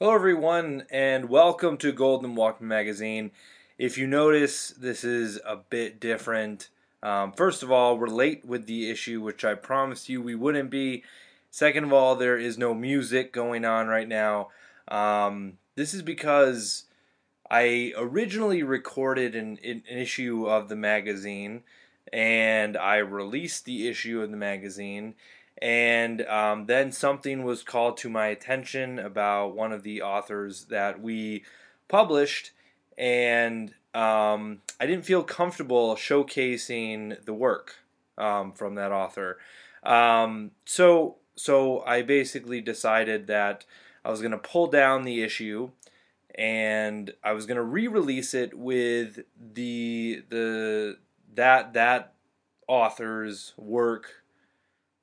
Hello, everyone, and welcome to Golden Walkman Magazine. If you notice, this is a bit different. Um, first of all, we're late with the issue, which I promised you we wouldn't be. Second of all, there is no music going on right now. Um, this is because I originally recorded an, an issue of the magazine and I released the issue of the magazine and um, then something was called to my attention about one of the authors that we published, and um, I didn't feel comfortable showcasing the work um, from that author. Um, so, so I basically decided that I was going to pull down the issue, and I was going to re-release it with the the that that author's work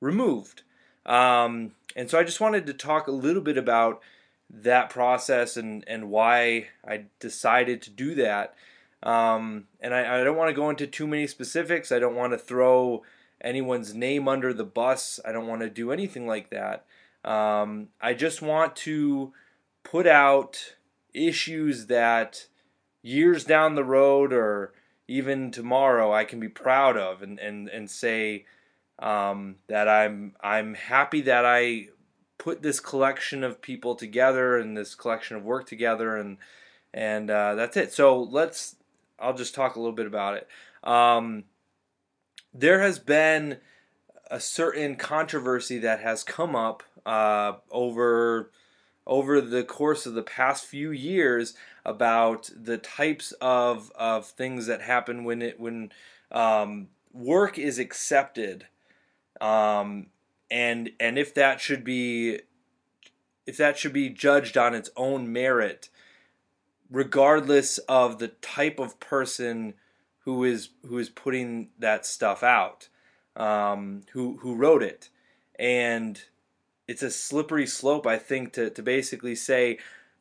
removed. Um, and so I just wanted to talk a little bit about that process and, and why I decided to do that. Um, and I, I don't want to go into too many specifics. I don't want to throw anyone's name under the bus. I don't want to do anything like that. Um, I just want to put out issues that years down the road or even tomorrow I can be proud of and, and, and say, um, that I'm I'm happy that I put this collection of people together and this collection of work together and and uh, that's it. So let's I'll just talk a little bit about it. Um, there has been a certain controversy that has come up uh, over over the course of the past few years about the types of, of things that happen when it when um, work is accepted um, and and if that should be if that should be judged on its own merit, regardless of the type of person who is who is putting that stuff out, um, who who wrote it, and it's a slippery slope, I think, to to basically say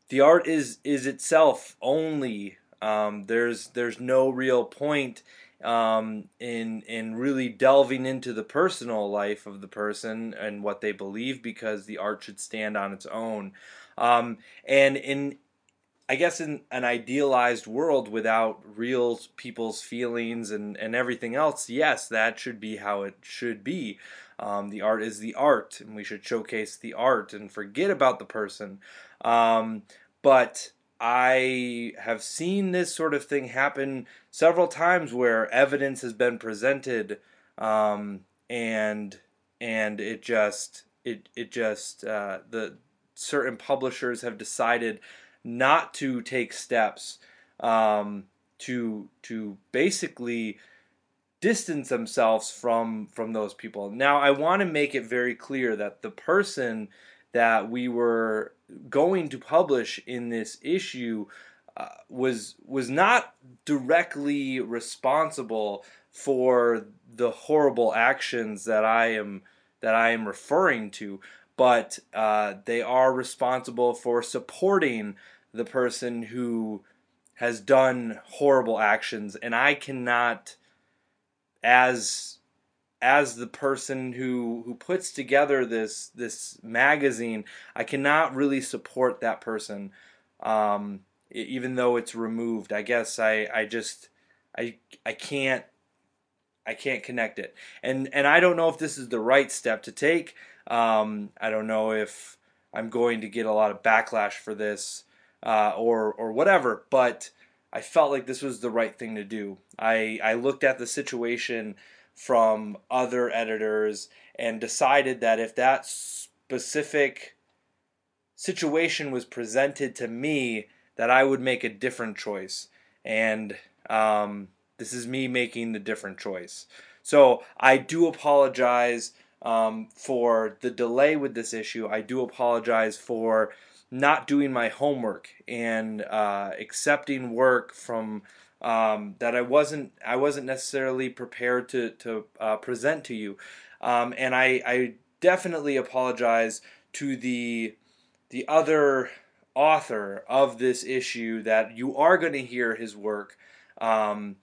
the art is is itself only. Um, there's there's no real point um, in in really delving into the personal life of the person and what they believe because the art should stand on its own. Um, and in I guess in an idealized world without real people's feelings and, and everything else, yes, that should be how it should be. Um, the art is the art, and we should showcase the art and forget about the person. Um, but I have seen this sort of thing happen several times where evidence has been presented, um, and and it just it it just uh, the certain publishers have decided not to take steps um, to to basically distance themselves from from those people. Now, I want to make it very clear that the person that we were going to publish in this issue uh, was was not directly responsible for the horrible actions that I am that I am referring to, but uh, they are responsible for supporting the person who has done horrible actions, and I cannot, as as the person who who puts together this this magazine, I cannot really support that person, um, even though it's removed. I guess I I just I I can't I can't connect it, and and I don't know if this is the right step to take. Um, I don't know if I'm going to get a lot of backlash for this uh, or or whatever, but I felt like this was the right thing to do. I I looked at the situation from other editors and decided that if that specific situation was presented to me, that I would make a different choice. And um, this is me making the different choice. So I do apologize um, for the delay with this issue. I do apologize for not doing my homework and uh, accepting work from um, that I wasn't I wasn't necessarily prepared to to uh, present to you, um, and I, I definitely apologize to the the other author of this issue that you are going to hear his work. Um,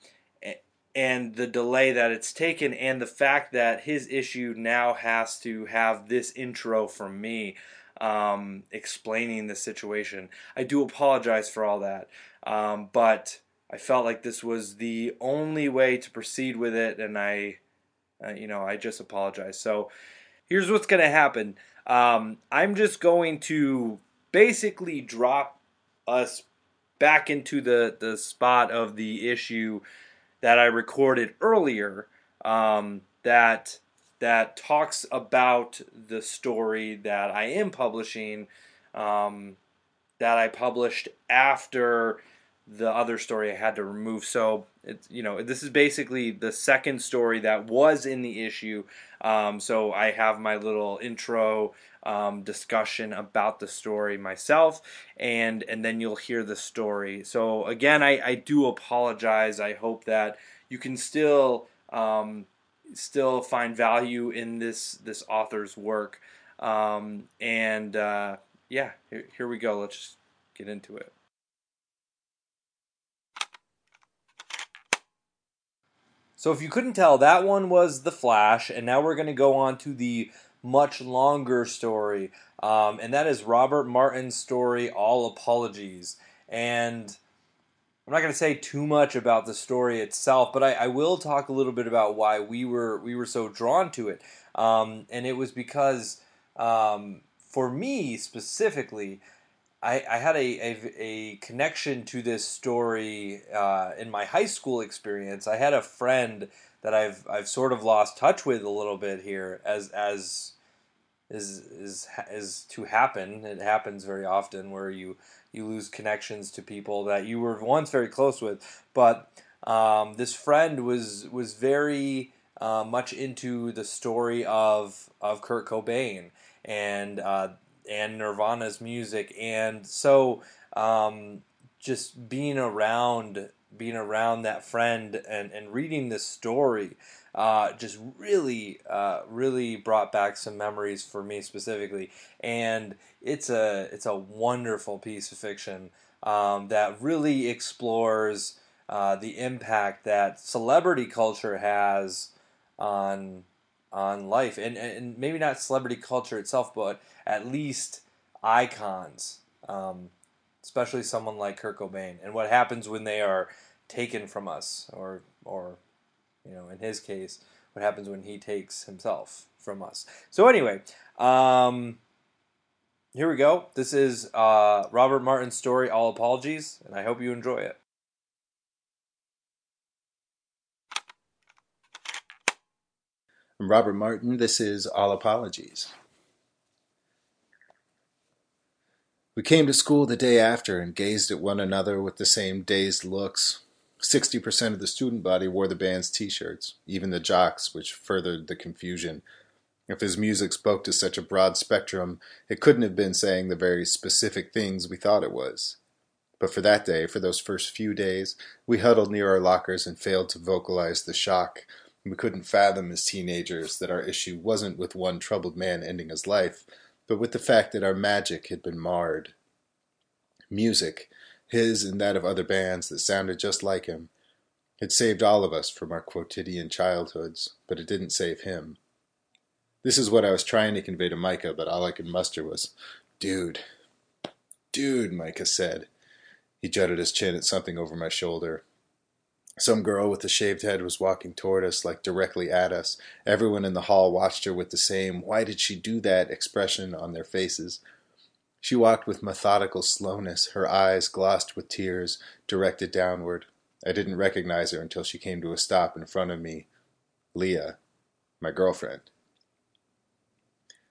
and the delay that it's taken, and the fact that his issue now has to have this intro from me. um, explaining the situation. I do apologize for all that, um, but I felt like this was the only way to proceed with it, and I, uh, you know, I just apologize. So here's what's going to happen. Um, I'm just going to basically drop us back into the, the spot of the issue that I recorded earlier um, that that talks about the story that I am publishing um, that I published after the other story I had to remove. So it's you know this is basically the second story that was in the issue. Um, so I have my little intro um, discussion about the story myself, and and then you'll hear the story. So again, I, I do apologize. I hope that you can still um, still find value in this this author's work. Um, and uh, yeah, here, here we go. Let's just get into it. So if you couldn't tell, that one was The Flash, and now we're going to go on to the much longer story, um, and that is Robert Martin's story, All Apologies. And I'm not going to say too much about the story itself, but I, I, will talk a little bit about why we were we were so drawn to it, um, and it was because um, for me specifically, I, I had a, a, a, connection to this story uh, in my high school experience. I had a friend that I've I've sort of lost touch with a little bit here, as as is is is to happen. It happens very often where you you lose connections to people that you were once very close with. But um, this friend was was very uh, much into the story of of Kurt Cobain and uh, and Nirvana's music, and so um, just being around being around that friend and, and reading this story uh, just really uh, really brought back some memories for me specifically. And it's a it's a wonderful piece of fiction um, that really explores uh, the impact that celebrity culture has on on life and, and maybe not celebrity culture itself but at least icons, um, especially someone like Kurt Cobain, and what happens when they are taken from us, or or you know, in his case, what happens when he takes himself from us. So anyway, um, here we go. This is uh, Robert Martin's story, All Apologies, and I hope you enjoy it. I'm Robert Martin. This is All Apologies. We came to school the day after and gazed at one another with the same dazed looks. Sixty percent of the student body wore the band's t-shirts, even the jocks, which furthered the confusion. If his music spoke to such a broad spectrum, it couldn't have been saying the very specific things we thought it was. But for that day, for those first few days, we huddled near our lockers and failed to vocalize the shock. We couldn't fathom as teenagers that our issue wasn't with one troubled man ending his life, but with the fact that our magic had been marred. Music, his and that of other bands that sounded just like him, had saved all of us from our quotidian childhoods, but it didn't save him. This is what I was trying to convey to Micah, but all I could muster was, Dude. Dude, Micah said. He jutted his chin at something over my shoulder. Some girl with a shaved head was walking toward us, like directly at us. Everyone in the hall watched her with the same, why did she do that expression on their faces. She walked with methodical slowness, her eyes, glossed with tears, directed downward. I didn't recognize her until she came to a stop in front of me. Leah, my girlfriend.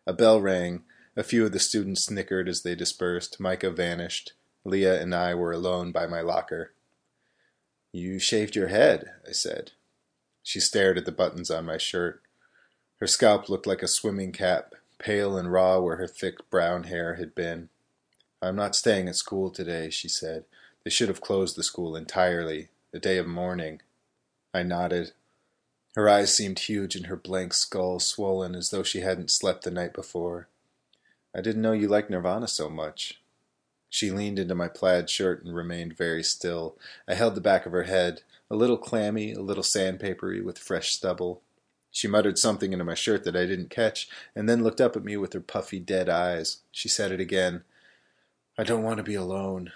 A bell rang. A few of the students snickered as they dispersed. Micah vanished. Leah and I were alone by my locker. You shaved your head, I said. She stared at the buttons on my shirt. Her scalp looked like a swimming cap, pale and raw where her thick brown hair had been. I'm not staying at school today, she said. They should have closed the school entirely, a day of mourning. I nodded. Her eyes seemed huge and her blank skull swollen as though she hadn't slept the night before. I didn't know you liked Nirvana so much. She leaned into my plaid shirt and remained very still. I held the back of her head, a little clammy, a little sandpapery with fresh stubble. She muttered something into my shirt that I didn't catch, and then looked up at me with her puffy, dead eyes. She said it again. I don't want to be alone.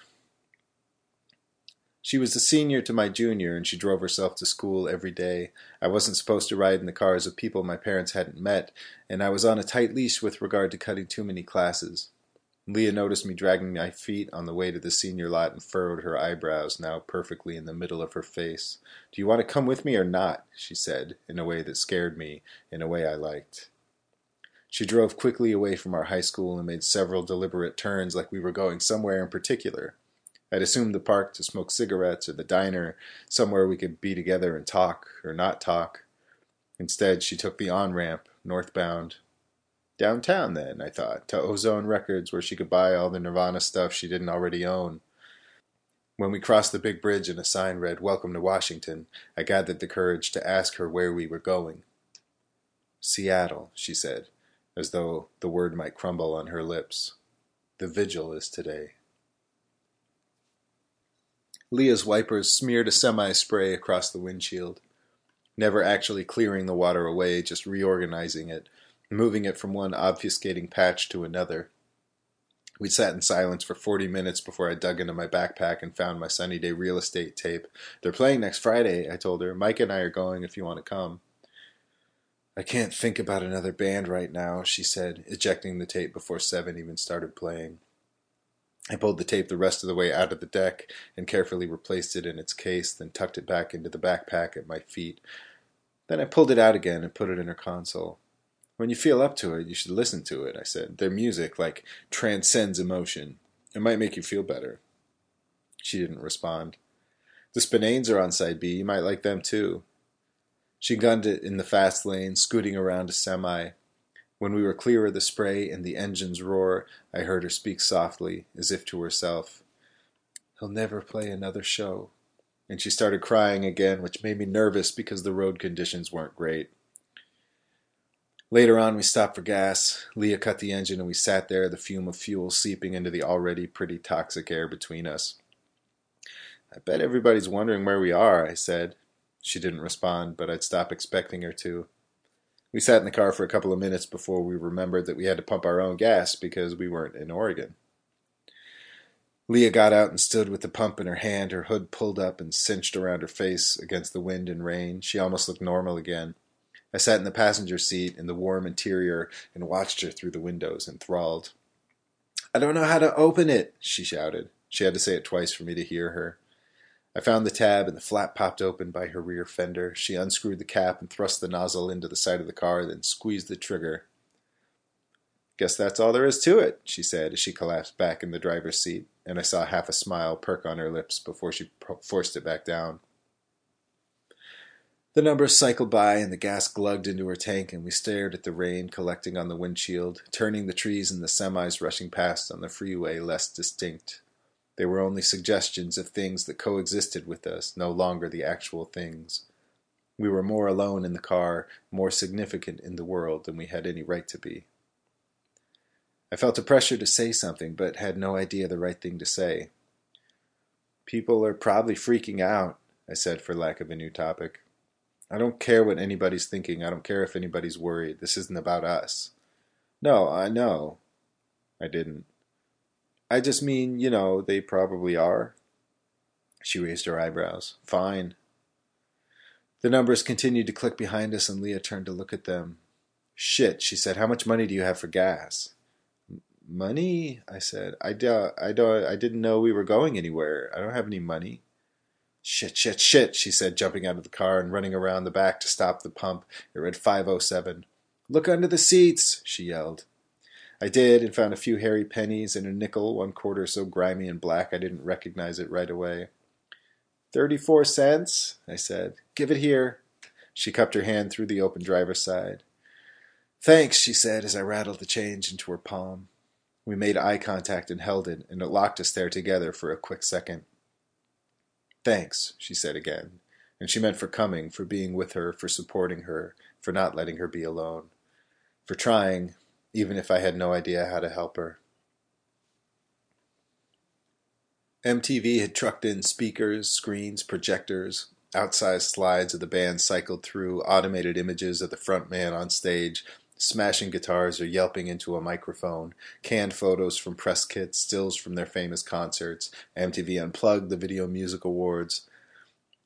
She was a senior to my junior, and she drove herself to school every day. I wasn't supposed to ride in the cars of people my parents hadn't met, and I was on a tight leash with regard to cutting too many classes. Leah noticed me dragging my feet on the way to the senior lot and furrowed her eyebrows, now perfectly in the middle of her face. Do you want to come with me or not? she said, in a way that scared me, in a way I liked. She drove quickly away from our high school and made several deliberate turns like we were going somewhere in particular. I'd assumed the park to smoke cigarettes or the diner, somewhere we could be together and talk or not talk. Instead, she took the on ramp, northbound. Downtown, then, I thought, to Ozone Records, where she could buy all the Nirvana stuff she didn't already own. When we crossed the big bridge and a sign read, Welcome to Washington, I gathered the courage to ask her where we were going. Seattle, she said, as though the word might crumble on her lips. The vigil is today. Leah's wipers smeared a semi spray across the windshield, never actually clearing the water away, just reorganizing it, moving it from one obfuscating patch to another. We sat in silence for 40 minutes before I dug into my backpack and found my Sunny Day real estate tape. They're playing next Friday, I told her. Mike and I are going if you want to come. I can't think about another band right now, she said, ejecting the tape before Seven even started playing. I pulled the tape the rest of the way out of the deck and carefully replaced it in its case, then tucked it back into the backpack at my feet. Then I pulled it out again and put it in her console. When you feel up to it, you should listen to it, I said. Their music, like, transcends emotion. It might make you feel better. She didn't respond. The Spinanes are on side B. You might like them too. She gunned it in the fast lane, scooting around a semi. When we were clear of the spray and the engine's roar, I heard her speak softly, as if to herself. He'll never play another show. And she started crying again, which made me nervous because the road conditions weren't great. Later on, we stopped for gas. Leah cut the engine and we sat there, the fume of fuel seeping into the already pretty toxic air between us. I bet everybody's wondering where we are, I said. She didn't respond, but I'd stop expecting her to. We sat in the car for a couple of minutes before we remembered that we had to pump our own gas because we weren't in Oregon. Leah got out and stood with the pump in her hand, her hood pulled up and cinched around her face against the wind and rain. She almost looked normal again. I sat in the passenger seat in the warm interior and watched her through the windows, enthralled. I don't know how to open it, she shouted. She had to say it twice for me to hear her. I found the tab and the flap popped open by her rear fender. She unscrewed the cap and thrust the nozzle into the side of the car, then squeezed the trigger. Guess that's all there is to it, she said as she collapsed back in the driver's seat, and I saw half a smile perk on her lips before she forced it back down. The numbers cycled by and the gas glugged into her tank, and we stared at the rain collecting on the windshield, turning the trees and the semis rushing past on the freeway less distinct. They were only suggestions of things that coexisted with us, no longer the actual things. We were more alone in the car, more significant in the world than we had any right to be. I felt a pressure to say something, but had no idea the right thing to say. People are probably freaking out, I said for lack of a new topic. I don't care what anybody's thinking. I don't care if anybody's worried. This isn't about us. No, I know. I didn't. I just mean, you know, they probably are. She raised her eyebrows. Fine. The numbers continued to click behind us, and Leah turned to look at them. Shit, she said. How much money do you have for gas? Money? I said. I, do, I, do, I didn't know we were going anywhere. I don't have any money. Shit, shit, shit, she said, jumping out of the car and running around the back to stop the pump. It read 507. Look under the seats, she yelled. I did, and found a few hairy pennies and a nickel, one quarter so grimy and black I didn't recognize it right away. Thirty-four cents, I said. Give it here. She cupped her hand through the open driver's side. Thanks, she said as I rattled the change into her palm. We made eye contact and held it, and it locked us there together for a quick second. Thanks, she said again, and she meant for coming, for being with her, for supporting her, for not letting her be alone, for trying, even if I had no idea how to help her. MTV had trucked in speakers, screens, projectors. Outsized slides of the band cycled through automated images of the front man on stage, smashing guitars or yelping into a microphone, canned photos from press kits, stills from their famous concerts, MTV Unplugged, the Video Music Awards.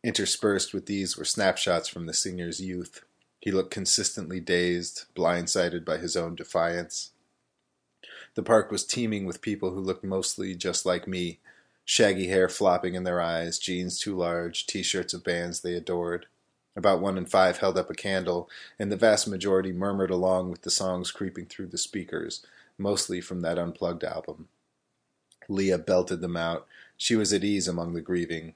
Interspersed with these were snapshots from the singer's youth. He looked consistently dazed, blindsided by his own defiance. The park was teeming with people who looked mostly just like me, shaggy hair flopping in their eyes, jeans too large, t-shirts of bands they adored. About one in five held up a candle, and the vast majority murmured along with the songs creeping through the speakers, mostly from that unplugged album. Leah belted them out. She was at ease among the grieving.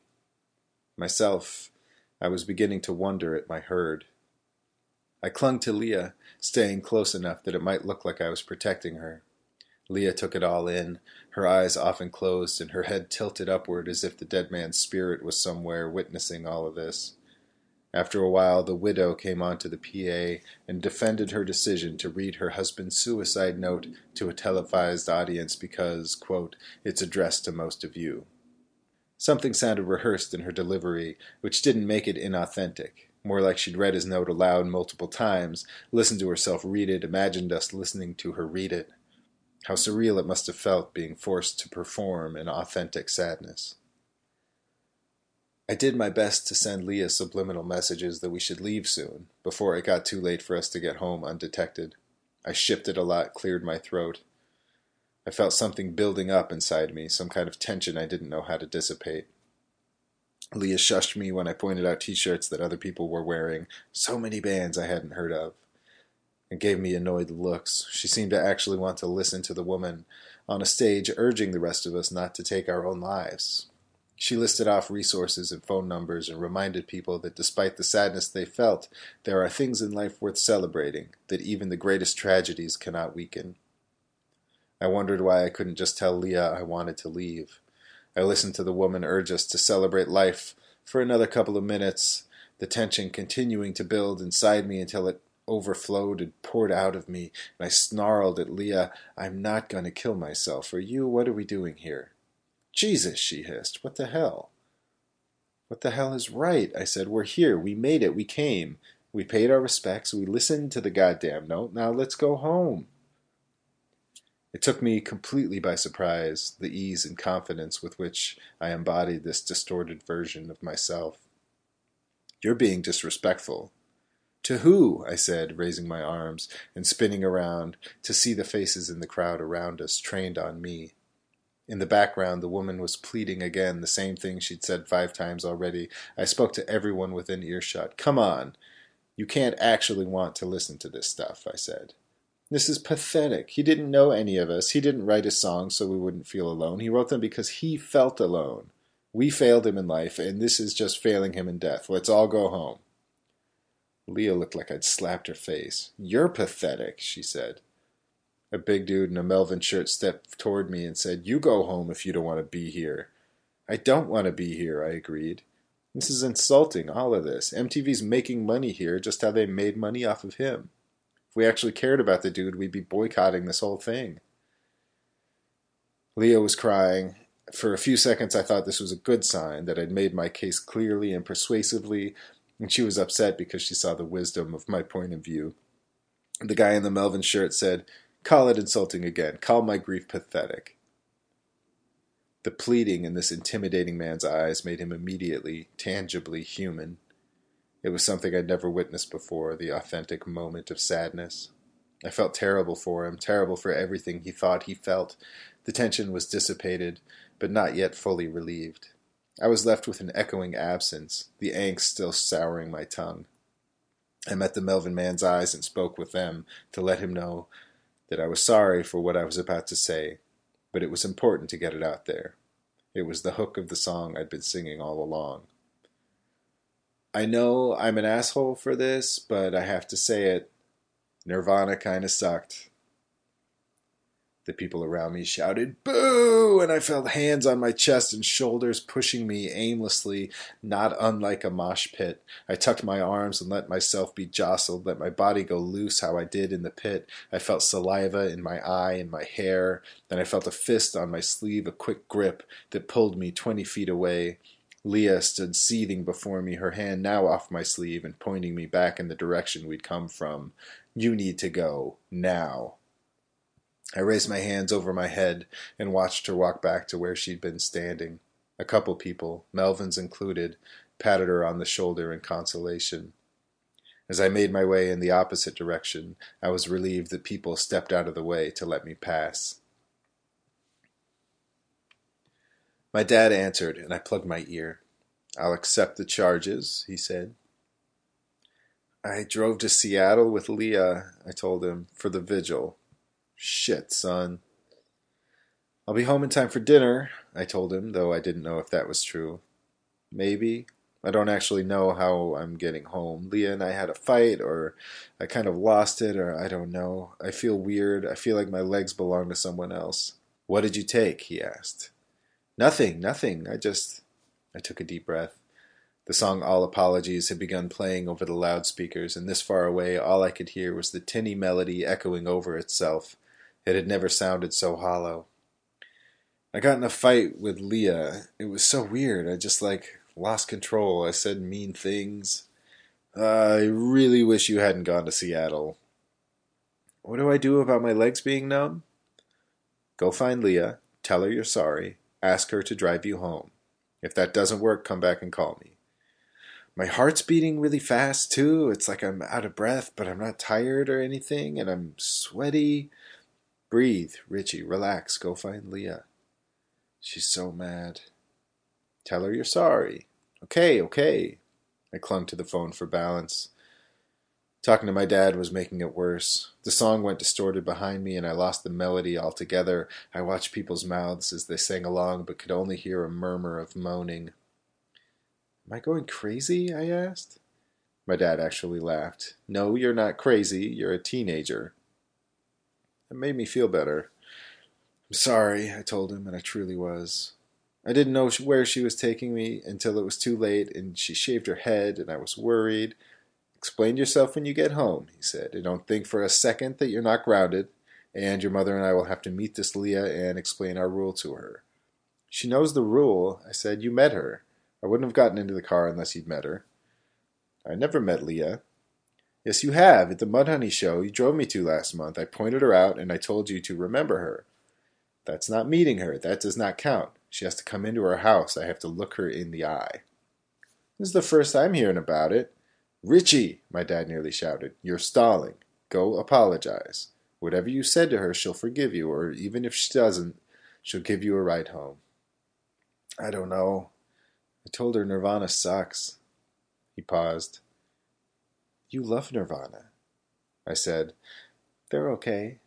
Myself, I was beginning to wonder at my herd. I clung to Leah, staying close enough that it might look like I was protecting her. Leah took it all in, her eyes often closed and her head tilted upward as if the dead man's spirit was somewhere witnessing all of this. After a while, the widow came onto the PA and defended her decision to read her husband's suicide note to a televised audience because, it's addressed to most of you. Something sounded rehearsed in her delivery, which didn't make it inauthentic. More like she'd read his note aloud multiple times, listened to herself read it, imagined us listening to her read it. How surreal it must have felt being forced to perform an authentic sadness. I did my best to send Leah subliminal messages that we should leave soon, before it got too late for us to get home undetected. I shifted a lot, cleared my throat. I felt something building up inside me, some kind of tension I didn't know how to dissipate. Leah shushed me when I pointed out t-shirts that other people were wearing, so many bands I hadn't heard of and gave me annoyed looks. She seemed to actually want to listen to the woman on a stage urging the rest of us not to take our own lives. She listed off resources and phone numbers and reminded people that despite the sadness they felt, there are things in life worth celebrating, that even the greatest tragedies cannot weaken. I wondered why I couldn't just tell Leah I wanted to leave. I listened to the woman urge us to celebrate life for another couple of minutes, the tension continuing to build inside me until it overflowed and poured out of me, and I snarled at Leah, I'm not going to kill myself. For you, what are we doing here? Jesus, she hissed. What the hell? What the hell is right? I said, We're here. We made it. We came. We paid our respects. We listened to the goddamn note. Now let's go home. It took me completely by surprise, the ease and confidence with which I embodied this distorted version of myself. You're being disrespectful, to who? I said, raising my arms and spinning around to see the faces in the crowd around us trained on me. In the background, the woman was pleading again, the same thing she'd said five times already. I spoke to everyone within earshot. Come on. You can't actually want to listen to this stuff, I said. This is pathetic. He didn't know any of us. He didn't write his songs so we wouldn't feel alone. He wrote them because he felt alone. We failed him in life, and this is just failing him in death. Let's all go home. Leah looked like I'd slapped her face. You're pathetic, she said. A big dude in a Melvin shirt stepped toward me and said, You go home if you don't want to be here. I don't want to be here, I agreed. This is insulting, all of this. MTV's making money here just how they made money off of him. If we actually cared about the dude, we'd be boycotting this whole thing. Leah was crying. For a few seconds, I thought this was a good sign that I'd made my case clearly and persuasively, and she was upset because she saw the wisdom of my point of view. The guy in the Melvin shirt said, Call it insulting again. Call my grief pathetic. The pleading in this intimidating man's eyes made him immediately, tangibly human. It was something I'd never witnessed before, the authentic moment of sadness. I felt terrible for him, terrible for everything he thought he felt. The tension was dissipated, but not yet fully relieved. I was left with an echoing absence, the angst still souring my tongue. I met the Melvin man's eyes and spoke with them to let him know that I was sorry for what I was about to say, but it was important to get it out there. It was the hook of the song I'd been singing all along. I know I'm an asshole for this, but I have to say it. Nirvana kinda sucked. The people around me shouted, Boo! And I felt hands on my chest and shoulders pushing me aimlessly, not unlike a mosh pit. I tucked my arms and let myself be jostled, let my body go loose how I did in the pit. I felt saliva in my eye and my hair. Then I felt a fist on my sleeve, a quick grip that pulled me 20 feet away. Leah stood seething before me, her hand now off my sleeve and pointing me back in the direction we'd come from. You need to go. Now. I raised my hands over my head and watched her walk back to where she'd been standing. A couple people, Melvin's included, patted her on the shoulder in consolation. As I made my way in the opposite direction, I was relieved that people stepped out of the way to let me pass. My dad answered, and I plugged my ear. I'll accept the charges, he said. I drove to Seattle with Leah, I told him, for the vigil. Shit, son. I'll be home in time for dinner, I told him, though I didn't know if that was true. Maybe. I don't actually know how I'm getting home. Leah and I had a fight, or I kind of lost it, or I don't know. I feel weird. I feel like my legs belong to someone else. What did you take? he asked. Nothing, nothing. I just. I took a deep breath. The song All Apologies had begun playing over the loudspeakers, and this far away all I could hear was the tinny melody echoing over itself. It had never sounded so hollow. I got in a fight with Leah. It was so weird. I just like lost control. I said mean things. I really wish you hadn't gone to Seattle. What do I do about my legs being numb? Go find Leah, tell her you're sorry, ask her to drive you home. If that doesn't work, come back and call me. My heart's beating really fast, too. It's like I'm out of breath, but I'm not tired or anything, and I'm sweaty. Breathe, Richie, relax, go find Leah. She's so mad. Tell her you're sorry. Okay, okay. I clung to the phone for balance. Talking to my dad was making it worse. The song went distorted behind me, and I lost the melody altogether. I watched people's mouths as they sang along, but could only hear a murmur of moaning. Am I going crazy? I asked. My dad actually laughed. No, you're not crazy. You're a teenager. It made me feel better. I'm sorry, I told him, and I truly was. I didn't know where she was taking me until it was too late, and she shaved her head, and I was worried. Explain yourself when you get home, he said, and don't think for a second that you're not grounded, and your mother and I will have to meet this Leah and explain our rule to her. She knows the rule, I said. You met her. I wouldn't have gotten into the car unless you'd met her. I never met Leah. Yes, you have, at the Mudhoney show you drove me to last month. I pointed her out, and I told you to remember her. That's not meeting her. That does not count. She has to come into our house. I have to look her in the eye. This is the first I'm hearing about it. Richie, my dad nearly shouted, you're stalling. Go apologize. Whatever you said to her, she'll forgive you, or even if she doesn't, she'll give you a ride home. I don't know. I told her Nirvana sucks. He paused. You love Nirvana. I said, They're okay.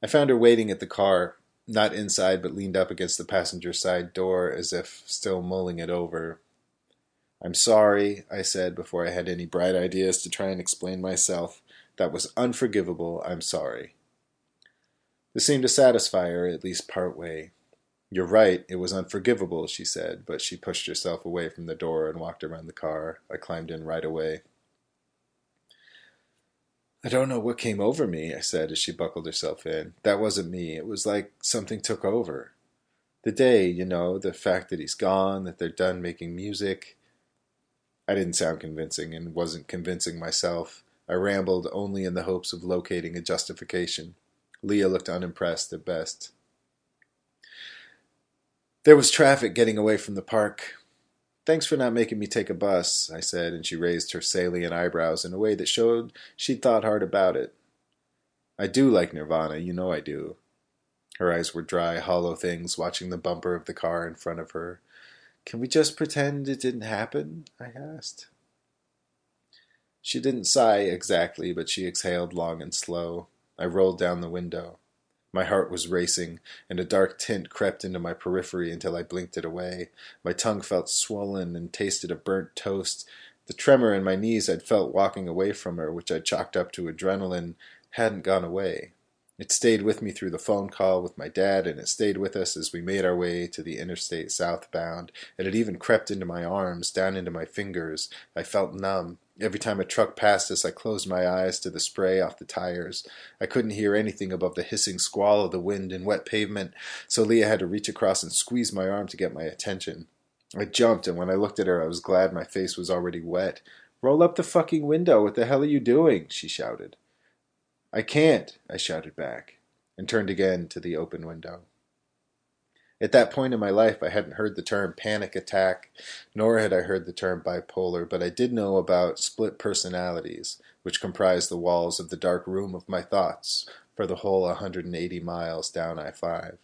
I found her waiting at the car, not inside, but leaned up against the passenger side door as if still mulling it over. I'm sorry, I said before I had any bright ideas to try and explain myself. That was unforgivable. I'm sorry. This seemed to satisfy her, at least part way. You're right, it was unforgivable, she said, but she pushed herself away from the door and walked around the car. I climbed in right away. I don't know what came over me, I said as she buckled herself in. That wasn't me. It was like something took over. The day, you know, the fact that he's gone, that they're done making music. I didn't sound convincing and wasn't convincing myself. I rambled only in the hopes of locating a justification. Leah looked unimpressed at best. There was traffic getting away from the park. Thanks for not making me take a bus, I said, and she raised her salient eyebrows in a way that showed she'd thought hard about it. I do like Nirvana, you know I do. Her eyes were dry, hollow things, watching the bumper of the car in front of her. Can we just pretend it didn't happen? I asked. She didn't sigh exactly, but she exhaled long and slow. I rolled down the window. My heart was racing, and a dark tint crept into my periphery until I blinked it away. My tongue felt swollen and tasted of burnt toast. The tremor in my knees I'd felt walking away from her, which I'd chalked up to adrenaline, hadn't gone away. It stayed with me through the phone call with my dad, and it stayed with us as we made our way to the interstate southbound. It had even crept into my arms, down into my fingers. I felt numb. Every time a truck passed us, I closed my eyes to the spray off the tires. I couldn't hear anything above the hissing squall of the wind and wet pavement, so Leah had to reach across and squeeze my arm to get my attention. I jumped, and when I looked at her, I was glad my face was already wet. Roll up the fucking window. What the hell are you doing? she shouted. I can't, I shouted back, and turned again to the open window. At that point in my life, I hadn't heard the term panic attack, nor had I heard the term bipolar, but I did know about split personalities, which comprised the walls of the dark room of my thoughts for the whole 180 miles down I 5.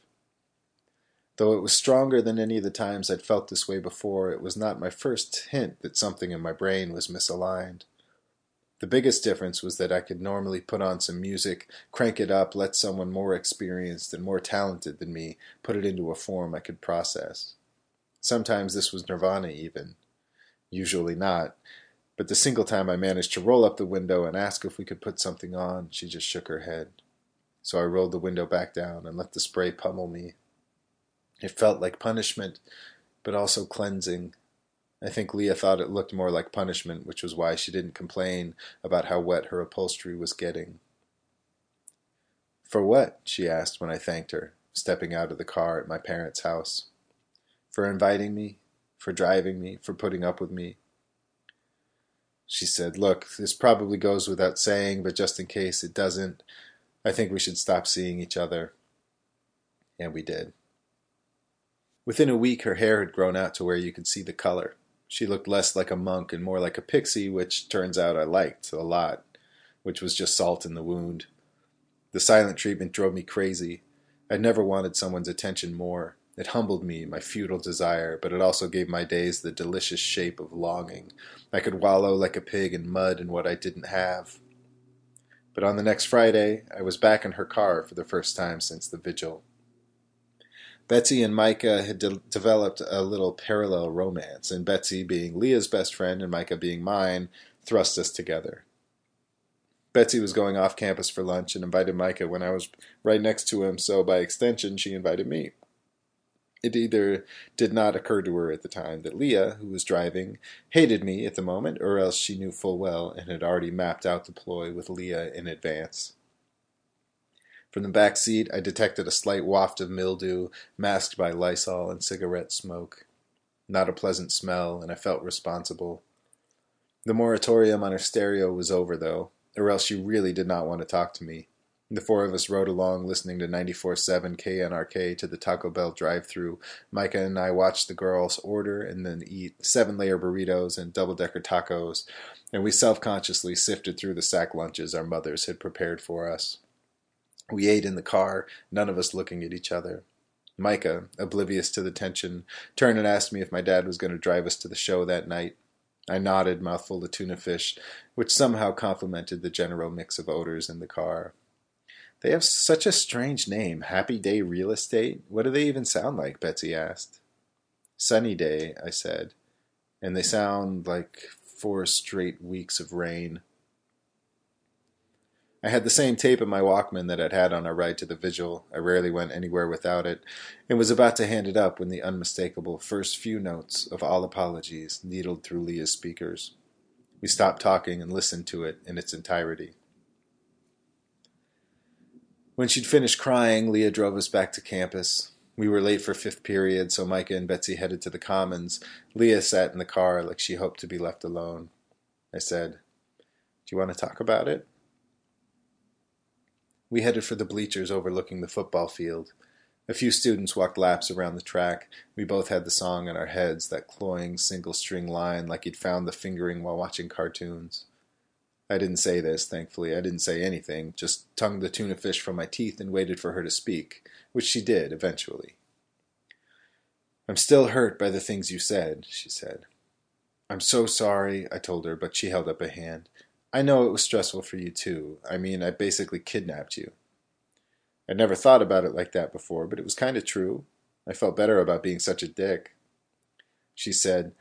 Though it was stronger than any of the times I'd felt this way before, it was not my first hint that something in my brain was misaligned. The biggest difference was that I could normally put on some music, crank it up, let someone more experienced and more talented than me put it into a form I could process. Sometimes this was nirvana even. Usually not. But the single time I managed to roll up the window and ask if we could put something on, she just shook her head. So I rolled the window back down and let the spray pummel me. It felt like punishment, but also cleansing I think Leah thought it looked more like punishment, which was why she didn't complain about how wet her upholstery was getting. For what? she asked when I thanked her, stepping out of the car at my parents' house. For inviting me, for driving me, for putting up with me. She said, Look, this probably goes without saying, but just in case it doesn't, I think we should stop seeing each other. And we did. Within a week, her hair had grown out to where you could see the color. She looked less like a monk and more like a pixie, which turns out I liked a lot, which was just salt in the wound. The silent treatment drove me crazy. I'd never wanted someone's attention more. It humbled me, my futile desire, but it also gave my days the delicious shape of longing. I could wallow like a pig in mud in what I didn't have. But on the next Friday, I was back in her car for the first time since the vigil. Betsy and Micah had de- developed a little parallel romance, and Betsy, being Leah's best friend and Micah being mine, thrust us together. Betsy was going off campus for lunch and invited Micah when I was right next to him, so by extension, she invited me. It either did not occur to her at the time that Leah, who was driving, hated me at the moment, or else she knew full well and had already mapped out the ploy with Leah in advance. From the back seat, I detected a slight waft of mildew, masked by Lysol and cigarette smoke. Not a pleasant smell, and I felt responsible. The moratorium on her stereo was over, though, or else she really did not want to talk to me. The four of us rode along listening to 94.7 KNRK to the Taco Bell drive through. Micah and I watched the girls order and then eat seven layer burritos and double decker tacos, and we self consciously sifted through the sack lunches our mothers had prepared for us. We ate in the car, none of us looking at each other. Micah, oblivious to the tension, turned and asked me if my dad was going to drive us to the show that night. I nodded, mouthful of tuna fish, which somehow complemented the general mix of odors in the car. They have such a strange name, Happy Day Real Estate. What do they even sound like? Betsy asked. Sunny Day, I said, and they sound like four straight weeks of rain. I had the same tape in my Walkman that I'd had on our ride to the vigil. I rarely went anywhere without it, and was about to hand it up when the unmistakable first few notes of all apologies needled through Leah's speakers. We stopped talking and listened to it in its entirety. When she'd finished crying, Leah drove us back to campus. We were late for fifth period, so Micah and Betsy headed to the commons. Leah sat in the car like she hoped to be left alone. I said, Do you want to talk about it? We headed for the bleachers overlooking the football field. A few students walked laps around the track. We both had the song in our heads, that cloying single string line like he'd found the fingering while watching cartoons. I didn't say this, thankfully. I didn't say anything, just tongued the tuna fish from my teeth and waited for her to speak, which she did eventually. I'm still hurt by the things you said, she said. I'm so sorry, I told her, but she held up a hand. I know it was stressful for you too. I mean, I basically kidnapped you. I'd never thought about it like that before, but it was kind of true. I felt better about being such a dick. She said,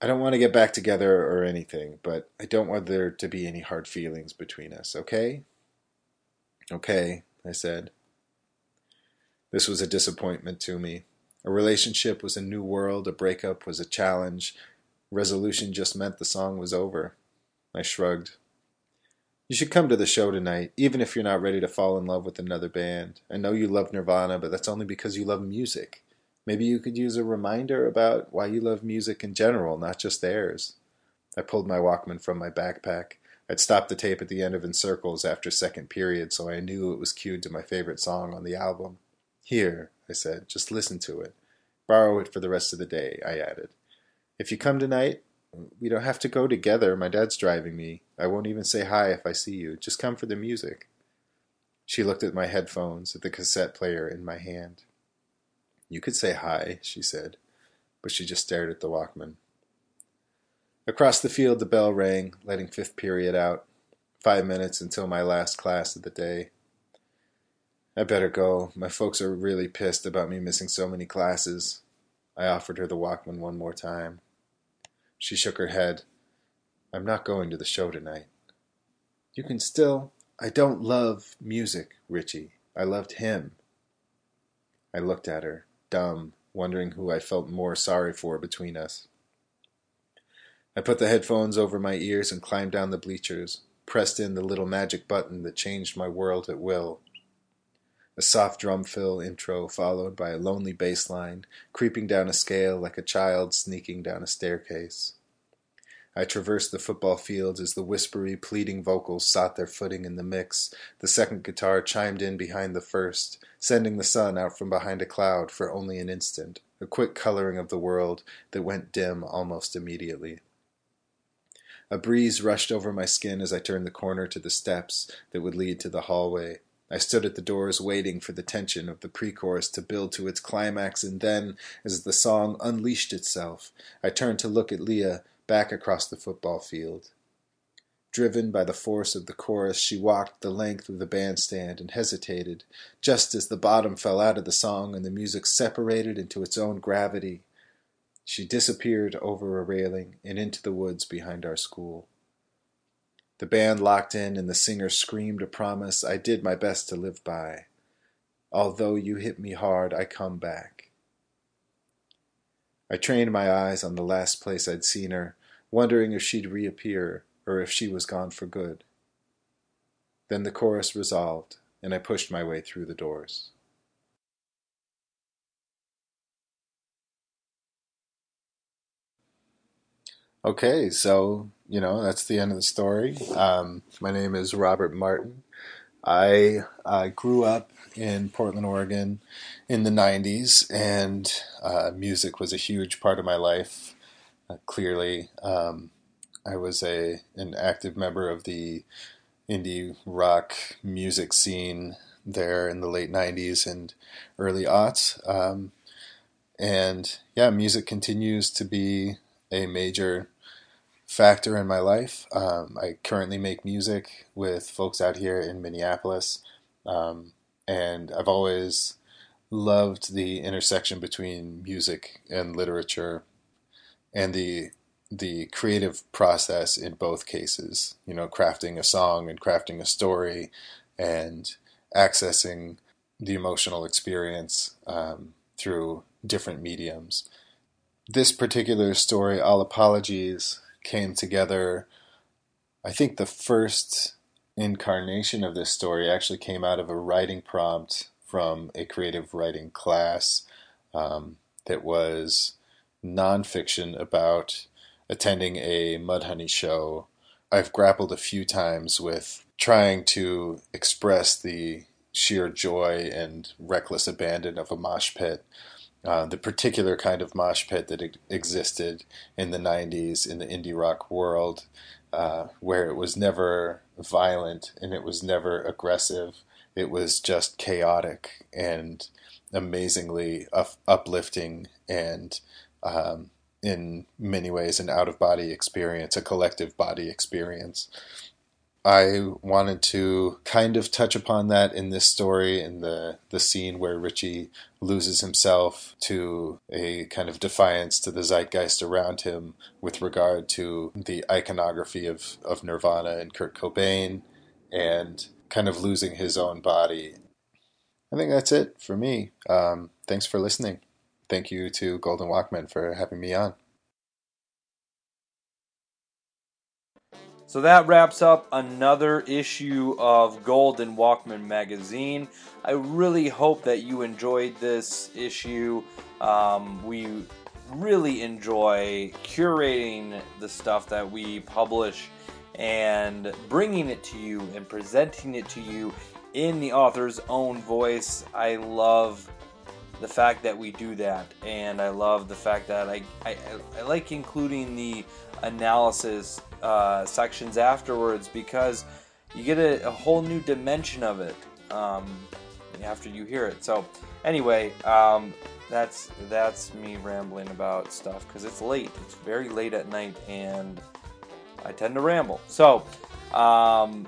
I don't want to get back together or anything, but I don't want there to be any hard feelings between us, okay? Okay, I said. This was a disappointment to me. A relationship was a new world, a breakup was a challenge. Resolution just meant the song was over. I shrugged. You should come to the show tonight, even if you're not ready to fall in love with another band. I know you love Nirvana, but that's only because you love music. Maybe you could use a reminder about why you love music in general, not just theirs. I pulled my Walkman from my backpack. I'd stopped the tape at the end of In Circles after second period, so I knew it was cued to my favorite song on the album. Here, I said, just listen to it. Borrow it for the rest of the day, I added. If you come tonight, we don't have to go together. My dad's driving me. I won't even say hi if I see you. Just come for the music. She looked at my headphones, at the cassette player in my hand. You could say hi, she said, but she just stared at the Walkman. Across the field, the bell rang, letting fifth period out. Five minutes until my last class of the day. I better go. My folks are really pissed about me missing so many classes. I offered her the Walkman one more time. She shook her head. I'm not going to the show tonight. You can still. I don't love music, Richie. I loved him. I looked at her, dumb, wondering who I felt more sorry for between us. I put the headphones over my ears and climbed down the bleachers, pressed in the little magic button that changed my world at will. A soft drum fill intro followed by a lonely bass line, creeping down a scale like a child sneaking down a staircase. I traversed the football fields as the whispery, pleading vocals sought their footing in the mix. The second guitar chimed in behind the first, sending the sun out from behind a cloud for only an instant, a quick coloring of the world that went dim almost immediately. A breeze rushed over my skin as I turned the corner to the steps that would lead to the hallway. I stood at the doors waiting for the tension of the pre chorus to build to its climax, and then, as the song unleashed itself, I turned to look at Leah back across the football field. Driven by the force of the chorus, she walked the length of the bandstand and hesitated, just as the bottom fell out of the song and the music separated into its own gravity. She disappeared over a railing and into the woods behind our school. The band locked in, and the singer screamed a promise I did my best to live by. Although you hit me hard, I come back. I trained my eyes on the last place I'd seen her, wondering if she'd reappear or if she was gone for good. Then the chorus resolved, and I pushed my way through the doors. Okay, so you know that's the end of the story. Um, my name is Robert Martin. I uh, grew up in Portland, Oregon, in the '90s, and uh, music was a huge part of my life. Uh, clearly, um, I was a an active member of the indie rock music scene there in the late '90s and early aughts. Um, and yeah, music continues to be a major factor in my life. Um, I currently make music with folks out here in Minneapolis, um, and I've always loved the intersection between music and literature, and the the creative process in both cases. You know, crafting a song and crafting a story, and accessing the emotional experience um, through different mediums. This particular story, All Apologies, came together. I think the first incarnation of this story actually came out of a writing prompt from a creative writing class um, that was nonfiction about attending a Mudhoney show. I've grappled a few times with trying to express the sheer joy and reckless abandon of a mosh pit uh, the particular kind of mosh pit that existed in the 90s in the indie rock world, uh, where it was never violent and it was never aggressive. It was just chaotic and amazingly up- uplifting and um, in many ways an out of body experience, a collective body experience. I wanted to kind of touch upon that in this story, in the, the scene where Richie loses himself to a kind of defiance to the zeitgeist around him with regard to the iconography of, of Nirvana and Kurt Cobain and kind of losing his own body. I think that's it for me. Um, thanks for listening. Thank you to Golden Walkman for having me on. So that wraps up another issue of Golden Walkman magazine. I really hope that you enjoyed this issue. Um, we really enjoy curating the stuff that we publish and bringing it to you and presenting it to you in the author's own voice. I love the fact that we do that, and I love the fact that I, I, I like including the analysis uh, sections afterwards because you get a, a, whole new dimension of it um, after you hear it. So, anyway, um, that's that's me rambling about stuff because it's late. It's very late at night, and I tend to ramble. So, um,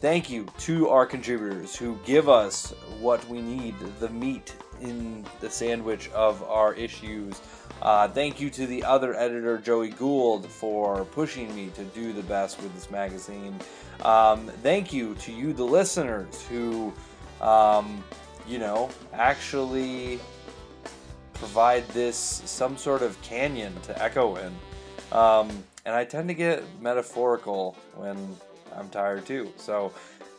thank you to our contributors who give us what we need, the meat in the sandwich of our issues. Uh, thank you to the other editor, Joey Gould, for pushing me to do the best with this magazine. Um, thank you to you, the listeners, who, um, you know, actually provide this some sort of canyon to echo in. Um, and I tend to get metaphorical when I'm tired too. So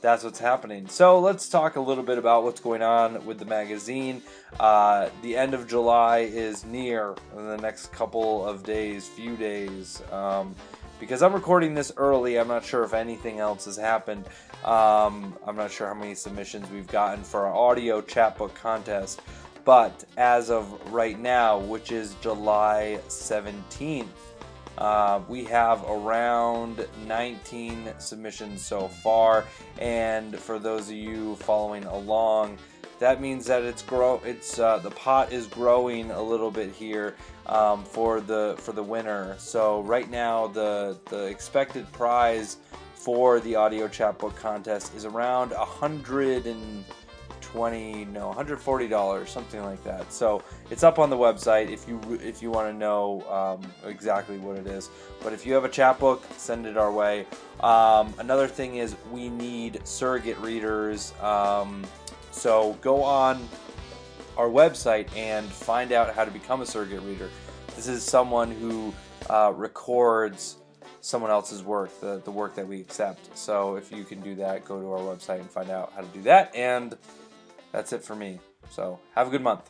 that's what's happening. So let's talk a little bit about what's going on with the magazine. Uh, the end of July is near in the next couple of days, few days. Um, because I'm recording this early, I'm not sure if anything else has happened. Um, I'm not sure how many submissions we've gotten for our audio chapbook contest. But as of right now, which is July 17th, uh, we have around 19 submissions so far, and for those of you following along, that means that it's grow. It's uh, the pot is growing a little bit here um, for the for the winner. So right now, the the expected prize for the audio chapbook contest is around a hundred and 120 no 140 dollars something like that so it's up on the website if you if you want to know um, exactly what it is but if you have a chapbook send it our way um, another thing is we need surrogate readers um, so go on our website and find out how to become a surrogate reader this is someone who uh, records someone else's work, the, the work that we accept. So if you can do that, go to our website and find out how to do that. And that's it for me. So have a good month.